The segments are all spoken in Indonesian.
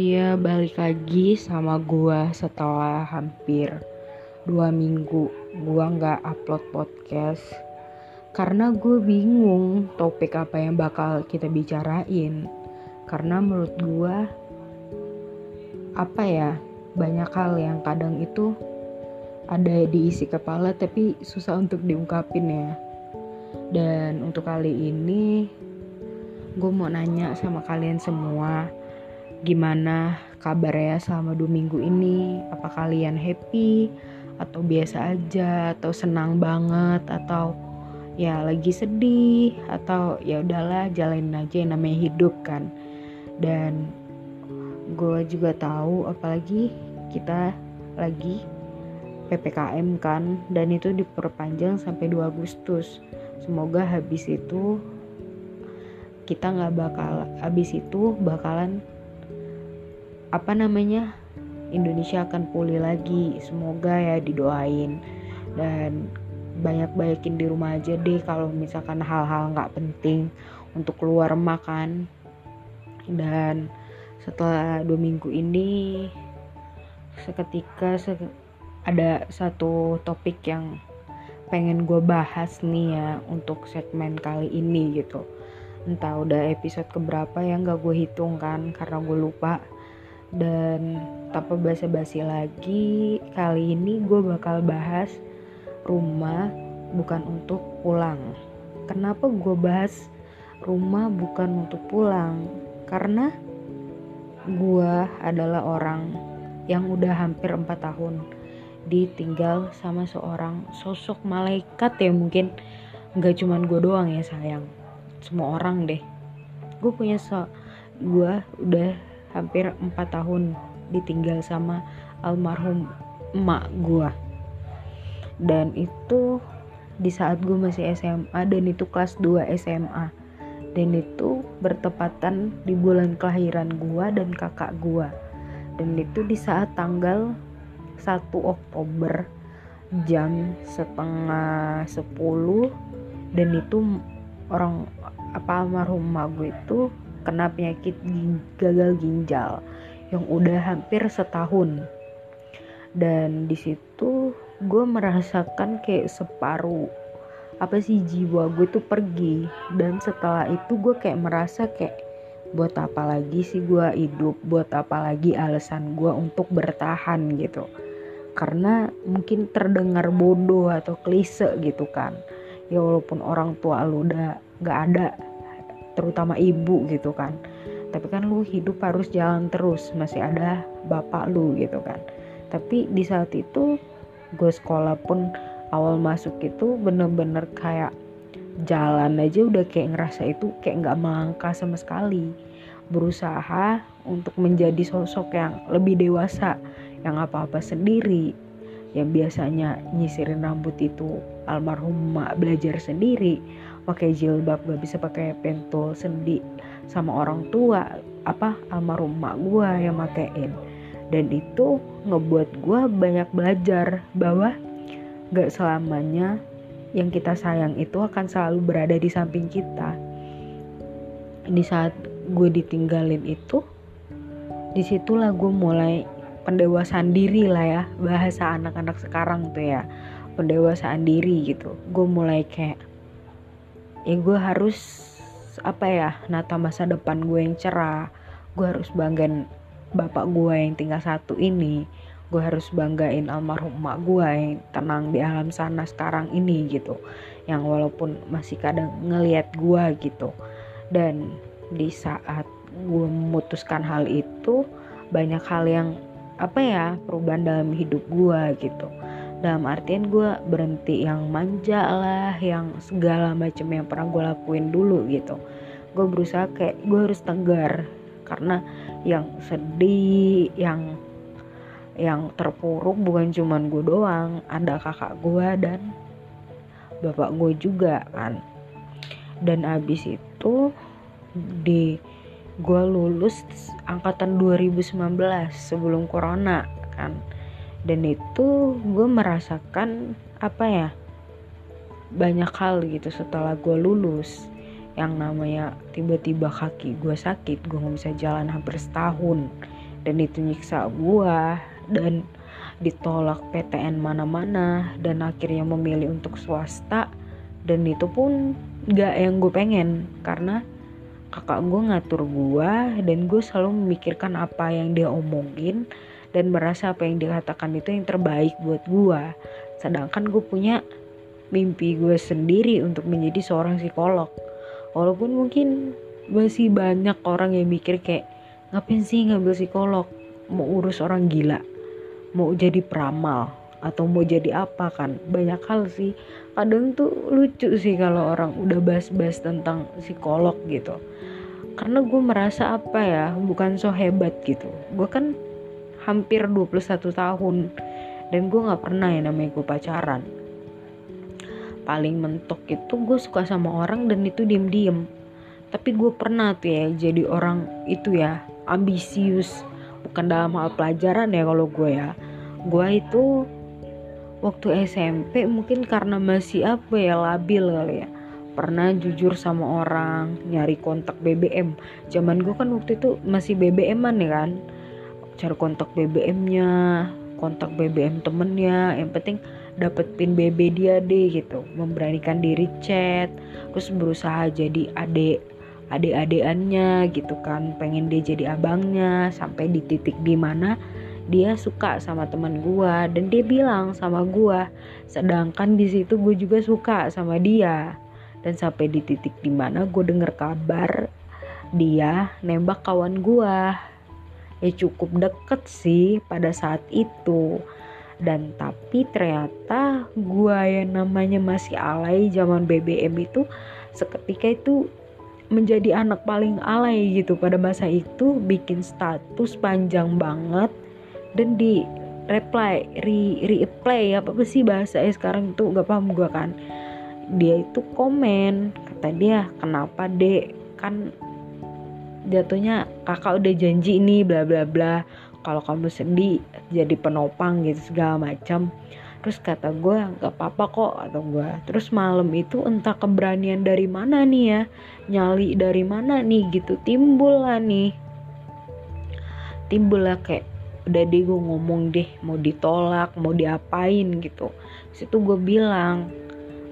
iya, balik lagi sama gua setelah hampir dua minggu gua nggak upload podcast karena gue bingung topik apa yang bakal kita bicarain. Karena menurut gua apa ya banyak hal yang kadang itu ada di isi kepala tapi susah untuk diungkapin ya. Dan untuk kali ini gue mau nanya sama kalian semua gimana kabar ya selama dua minggu ini? Apa kalian happy? Atau biasa aja? Atau senang banget? Atau ya lagi sedih? Atau ya udahlah jalanin aja yang namanya hidup kan. Dan gue juga tahu apalagi kita lagi PPKM kan? Dan itu diperpanjang sampai 2 Agustus. Semoga habis itu kita nggak bakal habis itu bakalan apa namanya Indonesia akan pulih lagi. Semoga ya didoain. Dan banyak-banyakin di rumah aja deh kalau misalkan hal-hal nggak penting untuk keluar makan dan setelah dua minggu ini seketika se ada satu topik yang pengen gue bahas nih ya untuk segmen kali ini gitu. Entah udah episode keberapa ya nggak gue hitung kan karena gue lupa dan tanpa basa-basi lagi kali ini gue bakal bahas rumah bukan untuk pulang. Kenapa gue bahas rumah bukan untuk pulang? Karena gue adalah orang yang udah hampir 4 tahun ditinggal sama seorang sosok malaikat ya mungkin. Nggak cuman gue doang ya sayang. Semua orang deh. Gue punya so gue udah hampir 4 tahun ditinggal sama almarhum emak gue dan itu di saat gue masih SMA dan itu kelas 2 SMA dan itu bertepatan di bulan kelahiran gue dan kakak gue dan itu di saat tanggal 1 Oktober jam setengah 10 dan itu orang apa almarhum gue itu kena penyakit gagal ginjal yang udah hampir setahun. Dan di situ gue merasakan kayak separuh apa sih jiwa gue tuh pergi. Dan setelah itu gue kayak merasa kayak buat apa lagi sih gue hidup? Buat apa lagi alasan gue untuk bertahan? gitu. Karena mungkin terdengar bodoh atau klise gitu kan. Ya walaupun orang tua lu udah gak ada terutama ibu gitu kan. Tapi kan lu hidup harus jalan terus masih ada bapak lu gitu kan. Tapi di saat itu gue sekolah pun awal masuk itu bener-bener kayak jalan aja udah kayak ngerasa itu kayak nggak melangkah sama sekali. Berusaha untuk menjadi sosok yang lebih dewasa yang apa-apa sendiri yang biasanya nyisirin rambut itu almarhum mak belajar sendiri pakai jilbab gak bisa pakai pentul sendi sama orang tua apa almarhum mak gue yang makein. Dan itu ngebuat gue banyak belajar bahwa gak selamanya yang kita sayang itu akan selalu berada di samping kita. Di saat gue ditinggalin itu di situlah gue mulai pendewasaan diri lah ya bahasa anak-anak sekarang tuh ya. Pendewasaan diri gitu. Gue mulai kayak ya gue harus apa ya nata masa depan gue yang cerah. Gue harus banggain bapak gue yang tinggal satu ini. Gue harus banggain almarhum emak gue yang tenang di alam sana sekarang ini gitu. Yang walaupun masih kadang ngeliat gue gitu. Dan di saat gue memutuskan hal itu banyak hal yang apa ya perubahan dalam hidup gue gitu dalam artian gue berhenti yang manja lah yang segala macam yang pernah gue lakuin dulu gitu. Gue berusaha kayak gue harus tegar. Karena yang sedih yang yang terpuruk bukan cuman gue doang ada kakak gue dan bapak gue juga kan. Dan abis itu di gue lulus angkatan 2019 sebelum corona kan dan itu gue merasakan apa ya banyak hal gitu setelah gue lulus. Yang namanya tiba-tiba kaki gue sakit gue nggak bisa jalan hampir setahun. Dan itu nyiksa gue dan ditolak PTN mana-mana dan akhirnya memilih untuk swasta. Dan itu pun gak yang gue pengen karena kakak gue ngatur gue dan gue selalu memikirkan apa yang dia omongin dan merasa apa yang dikatakan itu yang terbaik buat gue sedangkan gue punya mimpi gue sendiri untuk menjadi seorang psikolog. Walaupun mungkin masih banyak orang yang mikir kayak ngapain sih ngambil psikolog? Mau urus orang gila? Mau jadi peramal? Atau mau jadi apa? Kan banyak hal sih. Kadang tuh lucu sih kalau orang udah bahas-bahas tentang psikolog gitu. Karena gue merasa apa ya bukan so hebat gitu. Gue kan hampir 21 tahun. Dan gue nggak pernah ya namanya gue pacaran. Paling mentok itu gue suka sama orang dan itu diem-diem. Tapi gue pernah tuh ya jadi orang itu ya ambisius. Bukan dalam hal pelajaran ya kalau gue ya. Gue itu waktu SMP mungkin karena masih apa ya labil kali ya. Pernah jujur sama orang nyari kontak BBM zaman gue kan waktu itu masih BBM-an ya kan cari kontak BBM-nya kontak BBM temennya yang penting dapet pin BB dia deh gitu. Memberanikan diri chat terus berusaha jadi adik adik-adikannya gitu kan. Pengen dia jadi abangnya sampai di titik di mana dia suka sama teman gua dan dia bilang sama gua sedangkan di situ gue juga suka sama dia. Dan sampai di titik di mana gue denger kabar dia nembak kawan gua ya cukup deket sih pada saat itu. Dan tapi ternyata gua yang namanya masih alay zaman BBM itu seketika itu menjadi anak paling alay gitu pada masa itu bikin status panjang banget dan di reply re reply apa sih bahasa ya sekarang itu gak paham gue kan. Dia itu komen kata dia kenapa dek? Kan jatuhnya kakak udah janji ini bla bla bla. Kalau kamu sedih jadi penopang gitu segala macam. Terus kata gue nggak apa-apa kok atau gue terus malam itu entah keberanian dari mana nih ya nyali dari mana nih gitu timbul lah nih. Timbul lah kayak udah deh gue ngomong deh mau ditolak mau diapain gitu. Situ gue bilang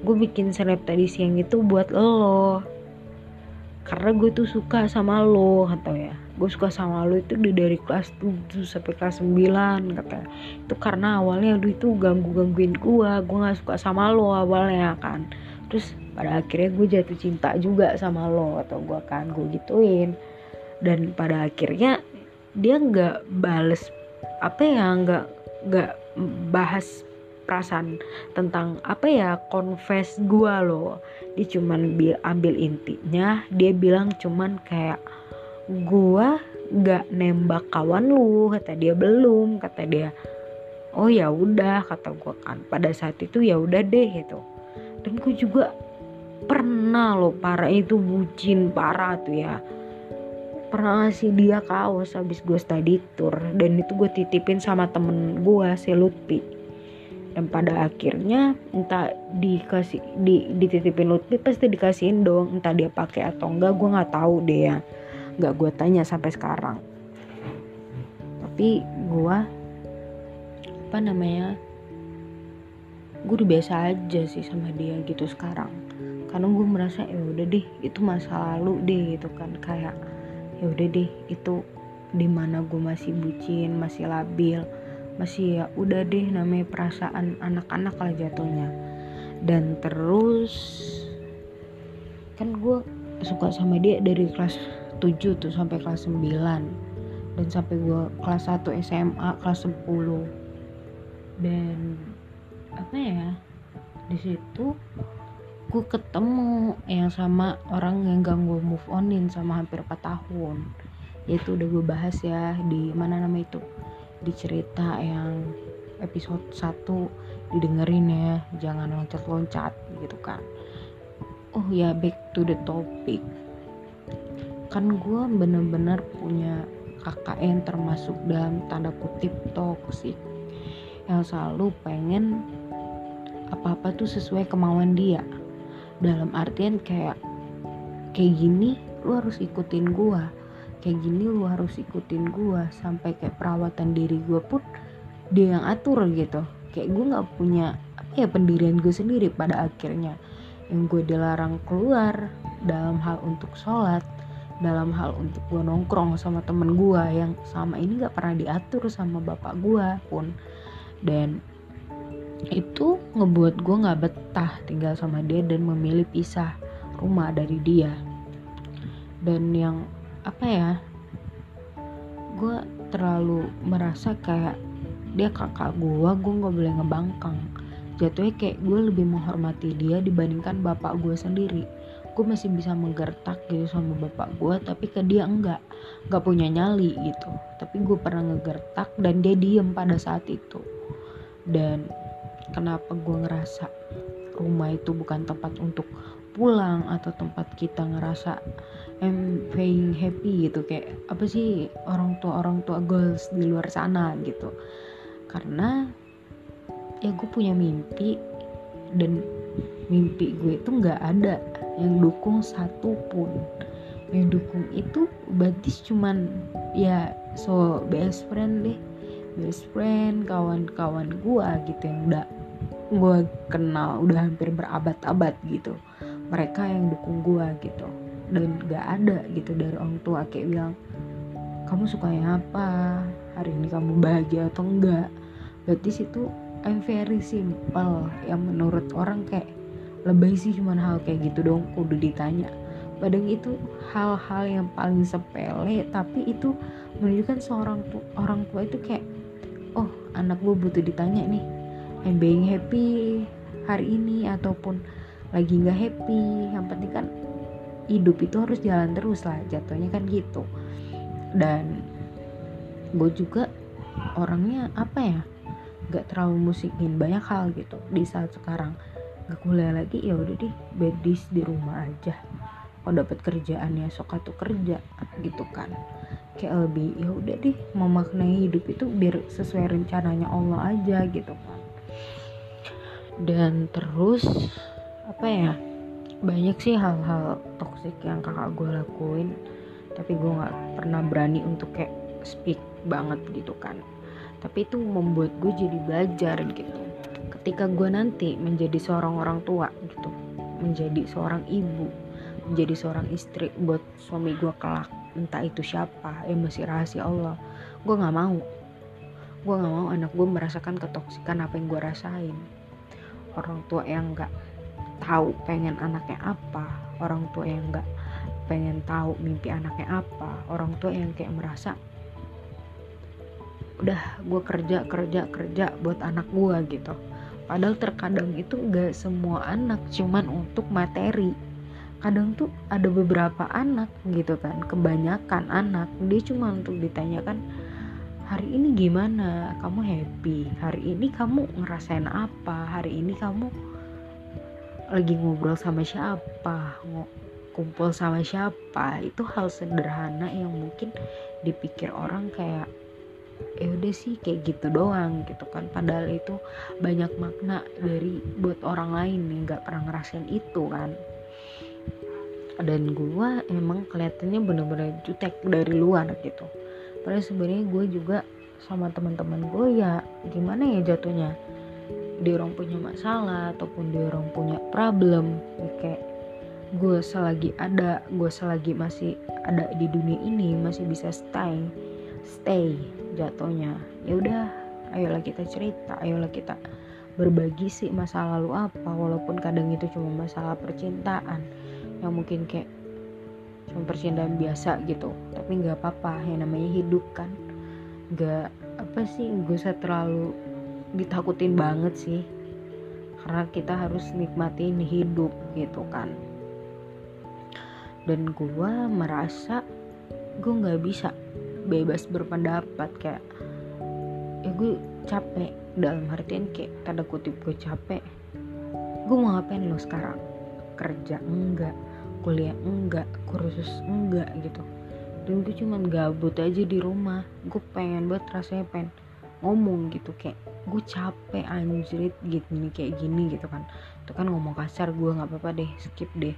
gue bikin seleb tadi siang itu buat lo karena gue tuh suka sama lo atau ya. Gue suka sama lo itu dari kelas 7 sampai kelas 9 kata itu karena awalnya aduh itu ganggu gangguin gue gue nggak suka sama lo awalnya kan. Terus pada akhirnya gue jatuh cinta juga sama lo atau gue kan. Gue gituin. Dan pada akhirnya dia nggak bales apa ya nggak nggak bahas perasaan tentang apa ya confess gue loh. Dia cuman ambil intinya dia bilang cuman kayak gua gak nembak kawan lu kata dia. Belum kata dia. Oh ya udah kata gua kan. Pada saat itu ya udah deh gitu. Dan gue juga pernah loh parah itu bucin parah tuh ya. Pernah ngasih dia kaos habis gue study tour. Dan itu gue titipin sama temen gue si Lutfi dan pada akhirnya entah dikasih di dititipin Lutfi pasti dikasihin dong entah dia pakai atau enggak gue nggak tahu deh ya. Gak gue tanya sampai sekarang. Tapi gue apa namanya gue udah biasa aja sih sama dia gitu sekarang. Karena gue merasa ya udah deh itu masa lalu deh gitu kan. Kayak ya udah deh itu di mana gue masih bucin masih labil masih ya udah deh namanya perasaan anak-anak lah jatuhnya. Dan terus kan gue suka sama dia dari kelas 7 tuh sampai kelas 9 dan sampai gue kelas 1 SMA kelas 10 dan apa ya di situ gue ketemu yang sama orang yang gak gue move onin sama hampir 4 tahun. Yaitu udah gue bahas ya di mana nama itu di cerita yang episode 1 didengerin ya jangan loncat-loncat gitu kan. Oh ya back to the topic. Kan gue bener-bener punya kakak yang termasuk dalam tanda kutip toksik yang selalu pengen apa-apa tuh sesuai kemauan dia. Dalam artian kayak kayak gini lu harus ikutin gue kayak gini lu harus ikutin gue sampai kayak perawatan diri gue pun dia yang atur gitu. Kayak gue nggak punya apa ya pendirian gue sendiri pada akhirnya. Yang gue dilarang keluar dalam hal untuk sholat dalam hal untuk gue nongkrong sama temen gue yang sama ini gak pernah diatur sama bapak gue pun. Dan itu ngebuat gue gak betah tinggal sama dia dan memilih pisah rumah dari dia. Dan yang apa ya gue terlalu merasa kayak dia kakak gue gue nggak boleh ngebangkang. Jatuhnya kayak gue lebih menghormati dia dibandingkan bapak gue sendiri. Gue masih bisa menggertak gitu sama bapak gue tapi ke dia enggak. Nggak punya nyali gitu. Tapi gue pernah ngegertak dan dia diem pada saat itu. Dan kenapa gue ngerasa rumah itu bukan tempat untuk pulang atau tempat kita ngerasa I'm feeling happy gitu. Kayak apa sih orang tua orang tua goals di luar sana gitu. Karena ya gue punya mimpi dan mimpi gue itu nggak ada yang dukung satu pun yang dukung itu batis cuman ya so best friend deh. Best friend kawan-kawan gue gitu yang udah gue kenal udah hampir berabad-abad gitu. Mereka yang dukung gue gitu dan gak ada gitu dari orang tua kayak bilang kamu sukanya apa? Hari ini kamu bahagia atau enggak? Berarti situ I'm very simple. Yang menurut orang kayak lebih sih cuman hal kayak gitu dong kudu ditanya. Padahal itu hal-hal yang paling sepele tapi itu menunjukkan seorang tu orang tua itu kayak oh anak gue butuh ditanya nih I'm being happy hari ini ataupun lagi nggak happy. Yang penting kan hidup itu harus jalan terus lah jatuhnya kan gitu. Dan gue juga orangnya apa ya nggak terlalu musikin banyak hal gitu. Di saat sekarang gak kuliah lagi ya udah deh bedis di rumah aja. Kalau dapat kerjaan ya sok tuh kerja gitu kan. Kayak lebih ya udah deh memaknai hidup itu biar sesuai rencananya Allah aja gitu kan. Dan terus apa ya banyak sih hal-hal toksik yang kakak gue lakuin tapi gue nggak pernah berani untuk kayak speak banget gitu kan. Tapi itu membuat gue jadi belajar gitu. Ketika gue nanti menjadi seorang orang tua gitu menjadi seorang ibu menjadi seorang istri buat suami gue kelak entah itu siapa yang masih rahasia Allah gue nggak mau. Gue nggak mau anak gue merasakan ketoksikan apa yang gue rasain. Orang tua yang nggak tahu pengen anaknya apa orang tua yang nggak pengen tahu mimpi anaknya apa orang tua yang kayak merasa udah gue kerja kerja kerja buat anak gue gitu. Padahal terkadang itu gak semua anak cuman untuk materi. Kadang tuh ada beberapa anak gitu kan kebanyakan anak dia cuma untuk ditanyakan hari ini gimana? Kamu happy? Hari ini kamu ngerasain apa? Hari ini kamu lagi ngobrol sama siapa kumpul sama siapa. Itu hal sederhana yang mungkin dipikir orang kayak ya udah sih kayak gitu doang gitu kan. Padahal itu banyak makna dari buat orang lain yang nggak pernah ngerasain itu kan. Dan gue emang kelihatannya bener-bener jutek dari luar gitu. Padahal sebenarnya gue juga sama teman-teman gue ya gimana ya jatuhnya dia orang punya masalah ataupun dia orang punya problem ya kayak gue selagi ada gue selagi masih ada di dunia ini masih bisa stay stay jatuhnya. Ya udah ayolah kita cerita ayolah kita berbagi sih masa lalu apa walaupun kadang itu cuma masalah percintaan yang mungkin kayak cuma percintaan biasa gitu. Tapi nggak apa-apa yang namanya hidup kan. Nggak apa sih gue usah terlalu ditakutin banget sih. Karena kita harus nikmatin hidup gitu kan. Dan gue merasa gue nggak bisa bebas berpendapat kayak ya gue capek. Dalam artian kayak tanda kutip gue capek. Gue mau ngapain lo sekarang? Kerja enggak kuliah enggak kursus enggak gitu. Dan gue cuman gabut aja di rumah. Gue pengen buat rasanya pengen ngomong gitu kayak gue capek anjrit gitu gini kayak gini gitu kan. Itu kan ngomong kasar gue nggak apa-apa deh skip deh.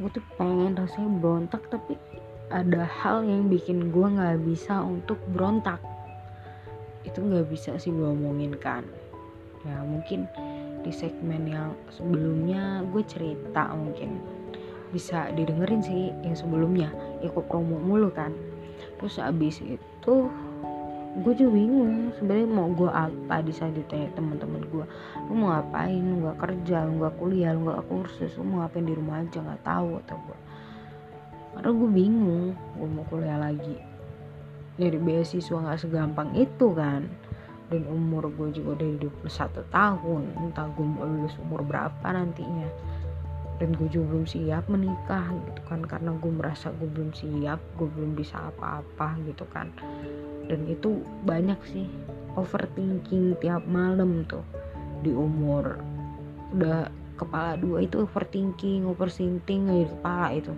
Gue tuh pengen rasanya berontak tapi ada hal yang bikin gue nggak bisa untuk berontak. Itu nggak bisa sih gue omongin kan. Ya mungkin di segmen yang sebelumnya gue cerita mungkin bisa didengerin sih yang sebelumnya ikut promo mulu kan. Terus abis itu gue juga bingung sebenarnya mau gue apa di saat ditanya teman-teman gue lu mau ngapain? Lu gak kerja lu gak kuliah lu gak kursus lu mau ngapain di rumah aja? Nggak tahu atau gue karena gue bingung gue mau kuliah lagi. Dari beasiswa nggak segampang itu kan. Dan umur gue juga udah 21 tahun entah gue mau lulus umur berapa nantinya dan gue juga belum siap menikah gitu kan. Karena gue merasa gue belum siap gue belum bisa apa-apa gitu kan. Dan itu banyak sih overthinking tiap malam tuh. Di umur udah kepala dua itu overthinking overthinking di kepala itu.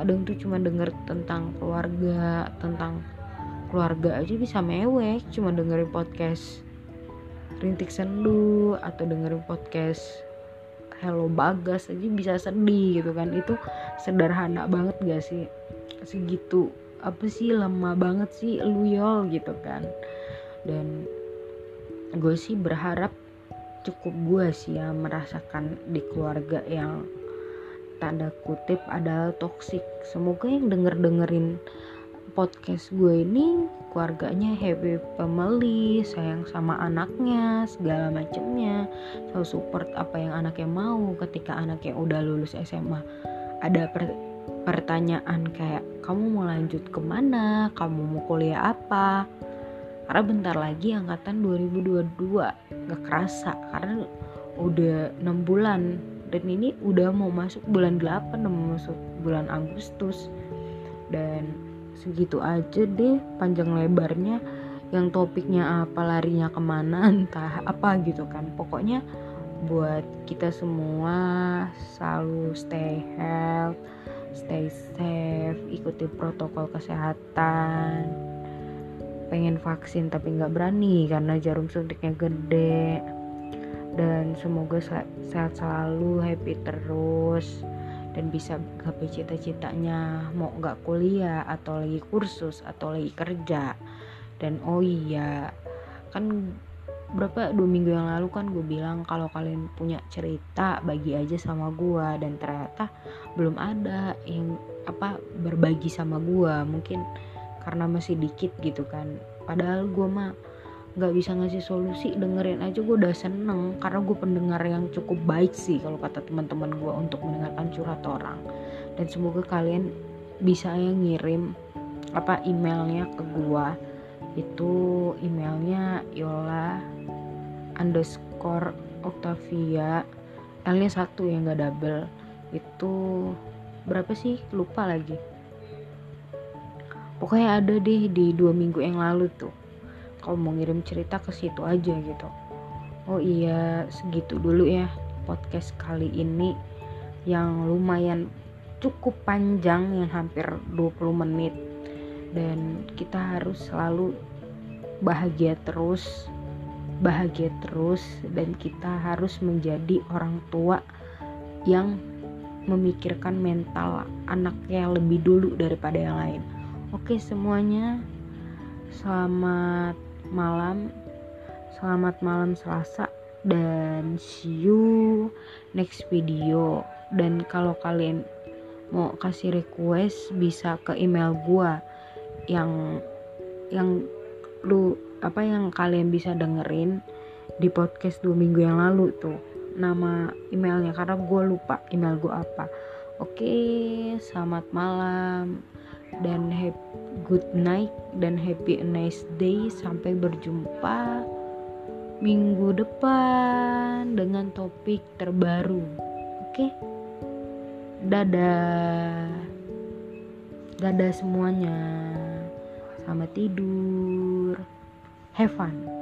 Kadang tuh cuma denger tentang keluarga tentang keluarga aja bisa mewek. Cuma dengerin podcast rintik sendu atau dengerin podcast Hello Bagas aja bisa sedih gitu kan. Itu sederhana banget gak sih? Segitu apa sih lemah banget sih lu yol gitu kan. Dan gue sih berharap cukup gue sih ya merasakan di keluarga yang tanda kutip adalah toksik semoga yang denger dengerin podcast gue ini keluarganya happy family sayang sama anaknya segala macemnya. Selalu support apa yang anaknya mau ketika anaknya udah lulus SMA ada per pertanyaan kayak kamu mau lanjut ke mana? Kamu mau kuliah apa? Karena bentar lagi angkatan 2022 gak kerasa karena udah 6 bulan. Dan ini udah mau masuk bulan 8 udah mau masuk bulan Agustus. Dan segitu aja deh panjang lebarnya yang topiknya apa larinya ke mana entah apa gitu kan. Pokoknya buat kita semua selalu stay health stay safe ikuti protokol kesehatan. Pengen vaksin tapi nggak berani karena jarum suntiknya gede. Dan semoga sehat selalu happy terus dan bisa gapai cita-citanya mau nggak kuliah atau lagi kursus atau lagi kerja. Dan oh iya kan berapa dua minggu yang lalu kan gue bilang kalau kalian punya cerita bagi aja sama gue dan ternyata belum ada yang apa berbagi sama gue mungkin karena masih dikit gitu kan. Padahal gue mah nggak bisa ngasih solusi dengerin aja gue udah seneng. Karena gue pendengar yang cukup baik sih kalau kata teman-teman gue untuk mendengarkan curhat orang. Dan semoga kalian bisa yang ngirim apa emailnya ke gue itu emailnya yola underscore Octavia. L satu yang gak double. Itu berapa sih? Lupa lagi. Pokoknya ada deh di dua minggu yang lalu tuh kalau mau ngirim cerita ke situ aja gitu oh iya segitu dulu ya podcast kali ini yang lumayan cukup panjang yang hampir 20 menit dan kita harus selalu bahagia terus bahagia terus dan kita harus menjadi orang tua yang memikirkan mental anaknya lebih dulu daripada yang lain. Oke semuanya, selamat malam. Selamat malam selasa dan see you next video. Dan kalau kalian mau kasih request bisa ke email gua yang yang lu apa yang kalian bisa dengerin di podcast dua minggu yang lalu tuh. Nama emailnya karena gue lupa email gue apa. Oke selamat malam dan happy good night dan happy nice day. Sampai berjumpa minggu depan dengan topik terbaru. Oke? Okay? dadah. Dadah semuanya. Selamat tidur. Have fun